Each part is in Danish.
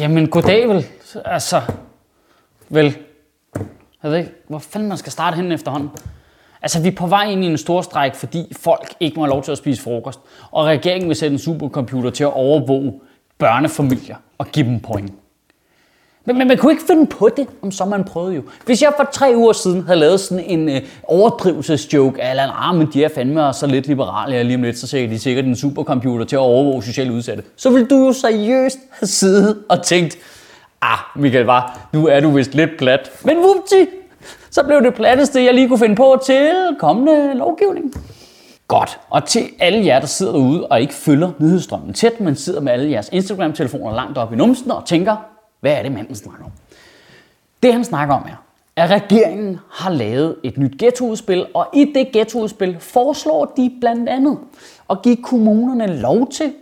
jamen goddag vel. Altså, vel. Jeg ved ikke, hvor fanden man skal starte hen efterhånden. Altså, vi er på vej ind i en stor stræk, fordi folk ikke må have lov til at spise frokost. Og regeringen vil sætte en supercomputer til at overvåge børnefamilier og give dem point. Men, men man kunne ikke finde på det, om så man prøvede jo. Hvis jeg for tre uger siden havde lavet sådan en øh, overdrivelsesjoke, eller ah, men de er fandme så lidt liberale, og lige om lidt, så ser de sikkert en supercomputer til at overvåge socialt udsatte. Så vil du jo seriøst have siddet og tænkt, ah, Michael var, nu er du vist lidt plat. Men vupti, så blev det platteste, jeg lige kunne finde på til kommende lovgivning. Godt. Og til alle jer, der sidder derude og ikke følger nyhedsstrømmen tæt, men sidder med alle jeres Instagram-telefoner langt op i numsen og tænker, hvad er det, manden snakker om? Det han snakker om er, at regeringen har lavet et nyt ghettoudspil, og i det ghettoudspil foreslår de blandt andet at give kommunerne lov til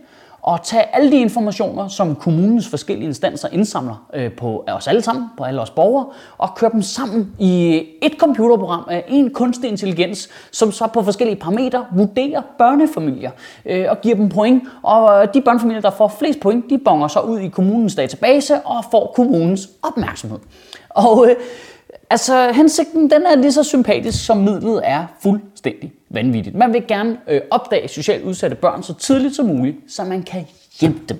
og tage alle de informationer, som kommunens forskellige instanser indsamler øh, på os alle sammen, på alle os borgere, og køre dem sammen i et computerprogram af en kunstig intelligens, som så på forskellige parametre vurderer børnefamilier øh, og giver dem point. Og øh, de børnefamilier, der får flest point, de bonger så ud i kommunens database og får kommunens opmærksomhed. Og øh, Altså, hensigten den er lige så sympatisk, som midlet er fuldstændig vanvittigt. Man vil gerne øh, opdage socialt udsatte børn så tidligt som muligt, så man kan hjælpe dem.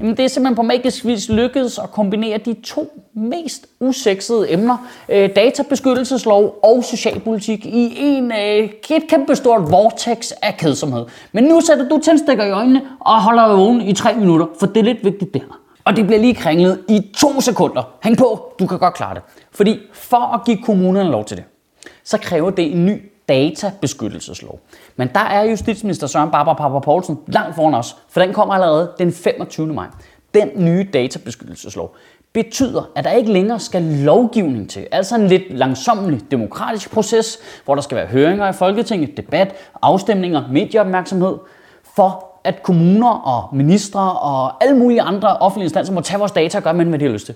Jamen, det er simpelthen på magisk vis lykkedes at kombinere de to mest usexede emner, øh, databeskyttelseslov og socialpolitik, i en øh, et kæmpestort vortex af kedsomhed. Men nu sætter du tændstikker i øjnene og holder vågen i tre minutter, for det er lidt vigtigt det her. Og det bliver lige kringlet i to sekunder. Hæng på, du kan godt klare det. Fordi for at give kommunerne lov til det, så kræver det en ny databeskyttelseslov. Men der er justitsminister Søren Barbara Papa Poulsen langt foran os, for den kommer allerede den 25. maj. Den nye databeskyttelseslov betyder, at der ikke længere skal lovgivning til. Altså en lidt langsommelig demokratisk proces, hvor der skal være høringer i Folketinget, debat, afstemninger, medieopmærksomhed, for at kommuner og ministre og alle mulige andre offentlige instanser må tage vores data og gøre med, hvad de har lyst til.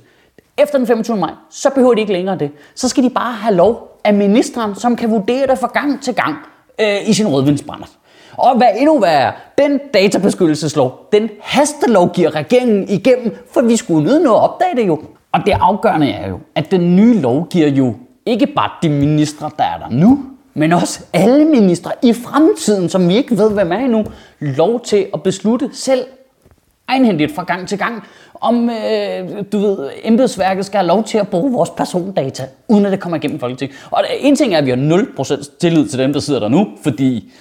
Efter den 25. maj, så behøver de ikke længere det. Så skal de bare have lov af ministeren, som kan vurdere det fra gang til gang øh, i sin rødvindsbrænder. Og hvad endnu værre, den databeskyttelseslov, den hastelovgiver regeringen igennem, for vi skulle nødt noget opdage det jo. Og det afgørende er jo, at den nye lov giver jo ikke bare de ministre, der er der nu, men også alle ministre i fremtiden, som vi ikke ved, hvem er endnu, lov til at beslutte selv egenhændigt fra gang til gang, om øh, du ved, embedsværket skal have lov til at bruge vores persondata, uden at det kommer igennem Folketinget. Og en ting er, at vi har 0% tillid til dem, der sidder der nu, fordi,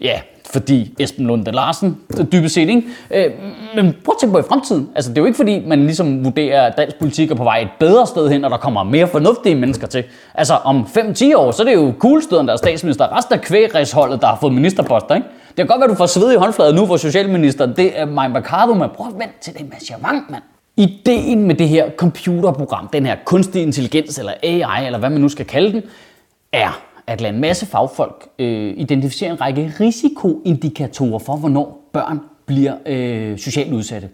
ja, fordi Esben Lunde Larsen, øh, dybest set, ikke? Øh, men prøv at tænke på i fremtiden. Altså, det er jo ikke fordi, man ligesom vurderer, at dansk politik er på vej et bedre sted hen, og der kommer mere fornuftige mennesker til. Altså, om 5-10 år, så er det jo coolstøden, der er statsminister. Resten af kvægræsholdet, der har fået ministerposter, ikke? Det kan godt være, du får sved i håndfladen nu, hvor socialministeren, det er Maja Mercado, men prøv at vente til det med mand. Ideen med det her computerprogram, den her kunstig intelligens, eller AI, eller hvad man nu skal kalde den, er, at lade en masse fagfolk øh, identificere en række risikoindikatorer for, hvornår børn bliver øh, socialt udsatte.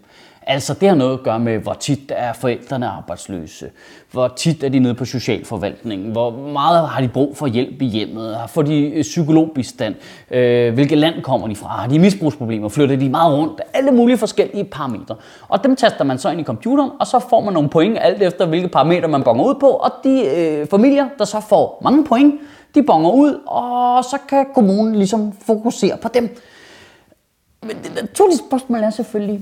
Altså det har noget at gøre med, hvor tit er forældrene arbejdsløse, hvor tit er de nede på socialforvaltningen, hvor meget har de brug for hjælp i hjemmet, får de øh, psykologbistand, øh, hvilket land kommer de fra, har de misbrugsproblemer, flytter de meget rundt, alle mulige forskellige parametre. Og dem taster man så ind i computeren, og så får man nogle point alt efter, hvilke parametre man bonger ud på, og de øh, familier, der så får mange point, de bonger ud, og så kan kommunen ligesom fokusere på dem. Men det naturlige spørgsmål er selvfølgelig,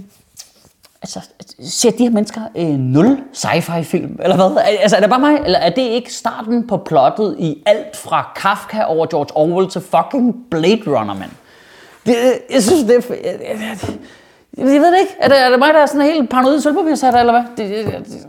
altså, ser de her mennesker øh, nul sci-fi film, eller hvad? Altså, er det bare mig, eller er det ikke starten på plottet i alt fra Kafka over George Orwell til fucking Blade Runner, mand? Det, jeg synes, det er... Jeg, jeg, jeg, jeg ved det ikke. Er det, er det mig, der er sådan helt paranoid sølvpapirsat, eller hvad? Det, det, det,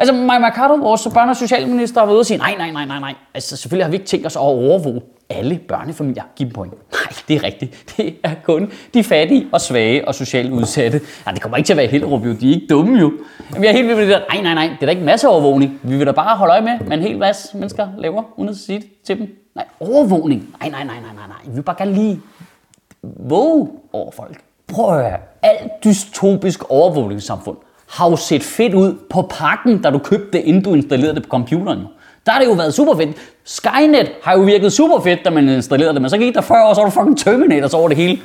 Altså, Maja Mercado, vores børne- og socialminister, var ude og sige, nej, nej, nej, nej, nej. Altså, selvfølgelig har vi ikke tænkt os at overvåge alle børnefamilier. Giv dem point. Nej, det er rigtigt. Det er kun de fattige og svage og socialt udsatte. Nej, det kommer ikke til at være helt jo. De er ikke dumme jo. Jamen, jeg er helt vildt med det der. Nej, nej, nej. Det er da ikke masse overvågning. Vi vil da bare holde øje med, hvad en hel masse mennesker laver, uden at sige det til dem. Nej, overvågning. Nej, nej, nej, nej, nej, nej. Vi vil bare gerne lige våge over folk. Prøv at høre. Alt dystopisk overvågningssamfund har jo set fedt ud på pakken, da du købte det, inden du installerede det på computeren. Der har det jo været super fedt. Skynet har jo virket super fedt, da man installerede det, men så gik der 40 år, så var du fucking Terminators over det hele.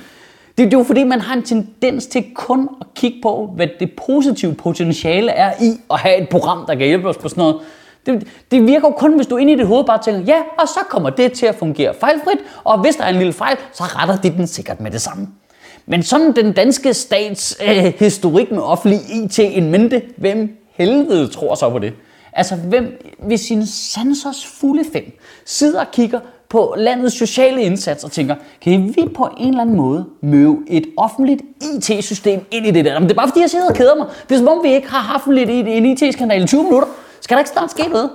Det, er jo fordi, man har en tendens til kun at kigge på, hvad det positive potentiale er i at have et program, der kan hjælpe os på sådan noget. Det, det virker jo kun, hvis du ind inde i dit hoved bare tænker, ja, og så kommer det til at fungere fejlfrit, og hvis der er en lille fejl, så retter de den sikkert med det samme. Men sådan den danske stats øh, historik med offentlig IT en mente, hvem helvede tror så på det? Altså, hvem ved sin sansers fulde fem sidder og kigger på landets sociale indsats og tænker, kan vi på en eller anden måde møde et offentligt IT-system ind i det der? Men det er bare fordi, jeg sidder og keder mig. Det er som om, vi ikke har haft lidt en IT-skandal i 20 minutter. Skal der ikke snart ske noget?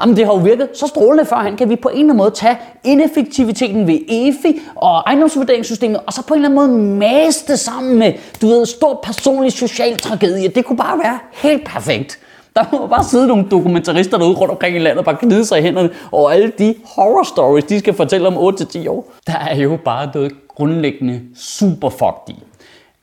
Jamen, det har jo virket så strålende førhen. Kan vi på en eller anden måde tage ineffektiviteten ved EFI og ejendomsvurderingssystemet, og så på en eller anden måde mase det sammen med, du ved, stor personlig social tragedie. Det kunne bare være helt perfekt. Der må bare sidde nogle dokumentarister derude rundt omkring i landet og bare knide sig i hænderne over alle de horror stories, de skal fortælle om 8-10 år. Der er jo bare noget grundlæggende super fucked i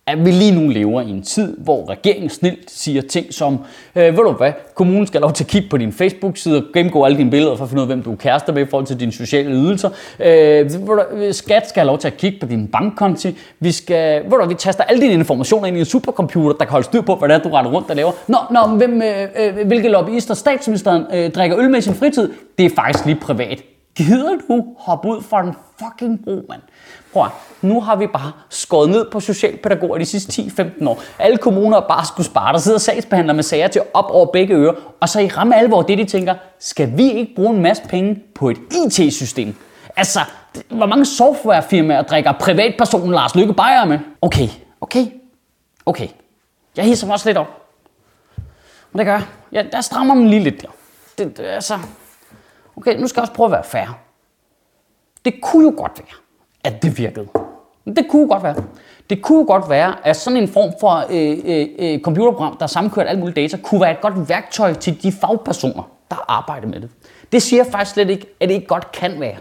at vi lige nu lever i en tid, hvor regeringen snilt siger ting som, øh, ved du hvad, kommunen skal lov til at kigge på din Facebook-side og gennemgå alle dine billeder for at finde ud af, hvem du er kærester med i forhold til dine sociale ydelser. Øh, skat skal have lov til at kigge på din bankkonti. Vi skal, ved du, vi taster alle dine informationer ind i en supercomputer, der kan holde styr på, hvad det er, du retter rundt og laver. Nå, nå hvem, øh, øh, hvilke lobbyister statsministeren øh, drikker øl med i sin fritid, det er faktisk lige privat. Gider du hoppe ud for en fucking bro, mand? Prøv nu har vi bare skåret ned på socialpædagoger de sidste 10-15 år. Alle kommuner bare skulle spare. Der sidder sagsbehandlere med sager til op over begge ører. Og så i ramme alvor det, de tænker, skal vi ikke bruge en masse penge på et IT-system? Altså, hvor mange softwarefirmaer drikker privatpersonen Lars Lykke Beyer med? Okay, okay, okay. Jeg hisser mig også lidt op. Men det gør jeg. Ja, der strammer man lige lidt der. Det, det, altså, okay, nu skal jeg også prøve at være fair. Det kunne jo godt være, at det virkede. Det kunne godt være. Det kunne godt være, at sådan en form for øh, øh, øh computerprogram, der sammenkørt alt muligt data, kunne være et godt værktøj til de fagpersoner, der arbejder med det. Det siger faktisk slet ikke, at det ikke godt kan være.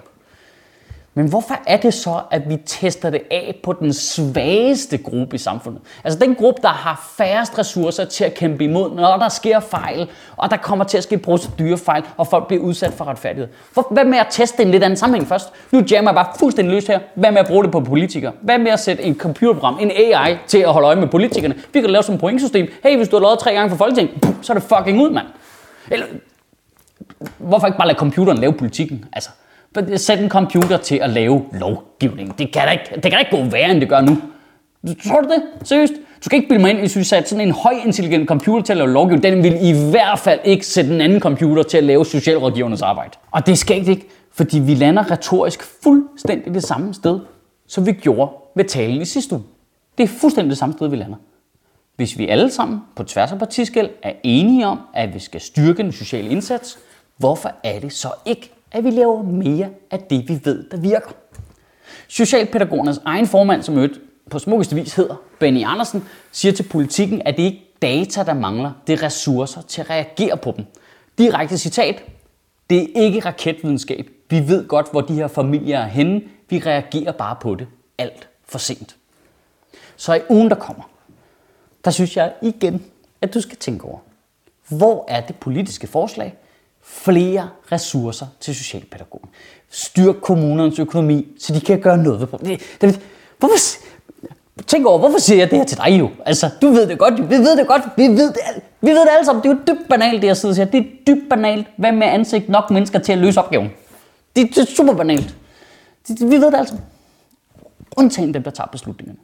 Men hvorfor er det så, at vi tester det af på den svageste gruppe i samfundet? Altså den gruppe, der har færrest ressourcer til at kæmpe imod, når der sker fejl, og der kommer til at ske procedurefejl, og folk bliver udsat for retfærdighed. Hvad med at teste en lidt anden sammenhæng først? Nu jammer jeg bare fuldstændig løs her. Hvad med at bruge det på politikere? Hvad med at sætte en computerprogram, en AI, til at holde øje med politikerne? Vi kan lave sådan et pointsystem. Hey, hvis du har lovet tre gange for Folketinget, så er det fucking ud, mand. Eller, hvorfor ikke bare lade computeren lave politikken? Altså, Sæt en computer til at lave lovgivning. Det kan da ikke, det kan da ikke gå værre, end det gør nu. Tror du det? Seriøst? Du skal ikke bilde mig ind, hvis vi satte sådan en høj intelligent computer til at lave lovgivning. Den vil i hvert fald ikke sætte en anden computer til at lave socialrådgivernes arbejde. Og det skal ikke, fordi vi lander retorisk fuldstændig det samme sted, som vi gjorde ved talen i sidste uge. Det er fuldstændig det samme sted, vi lander. Hvis vi alle sammen på tværs af partiskæld er enige om, at vi skal styrke den sociale indsats, hvorfor er det så ikke, at vi laver mere af det, vi ved, der virker. Socialpædagogernes egen formand, som mødt på smukkeste vis hedder Benny Andersen, siger til politikken, at det ikke er data, der mangler, det er ressourcer til at reagere på dem. Direkte citat, det er ikke raketvidenskab. Vi ved godt, hvor de her familier er henne. Vi reagerer bare på det alt for sent. Så i ugen, der kommer, der synes jeg igen, at du skal tænke over, hvor er det politiske forslag, flere ressourcer til socialpædagogen. Styrk kommunernes økonomi, så de kan gøre noget ved problemet. Det, hvorfor, tænk over, hvorfor siger jeg det her til dig jo? Altså, du ved det godt, vi ved det godt, vi ved det, vi ved det alle sammen. Det er jo dybt banalt, det jeg sidder og siger. Det er dybt banalt. Hvad med ansigt nok mennesker til at løse opgaven? Det, det er super banalt. Det, det, vi ved det altså. Undtagen dem, der tager beslutningerne.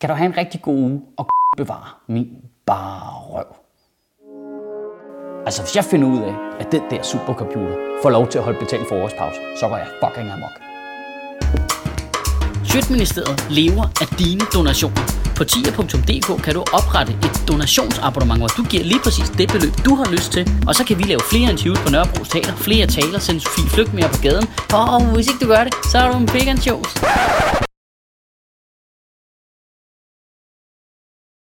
Kan du have en rigtig god uge og bevare min bare røv. Altså, hvis jeg finder ud af, at den der supercomputer får lov til at holde betalt for årspause, så går jeg fucking amok. Sjøtministeriet lever af dine donationer. På tier.dk kan du oprette et donationsabonnement, hvor du giver lige præcis det beløb, du har lyst til. Og så kan vi lave flere interviews på Nørrebro Teater, flere taler, sende Sofie Flygt mere på gaden. Og hvis ikke du gør det, så er du en big and shows.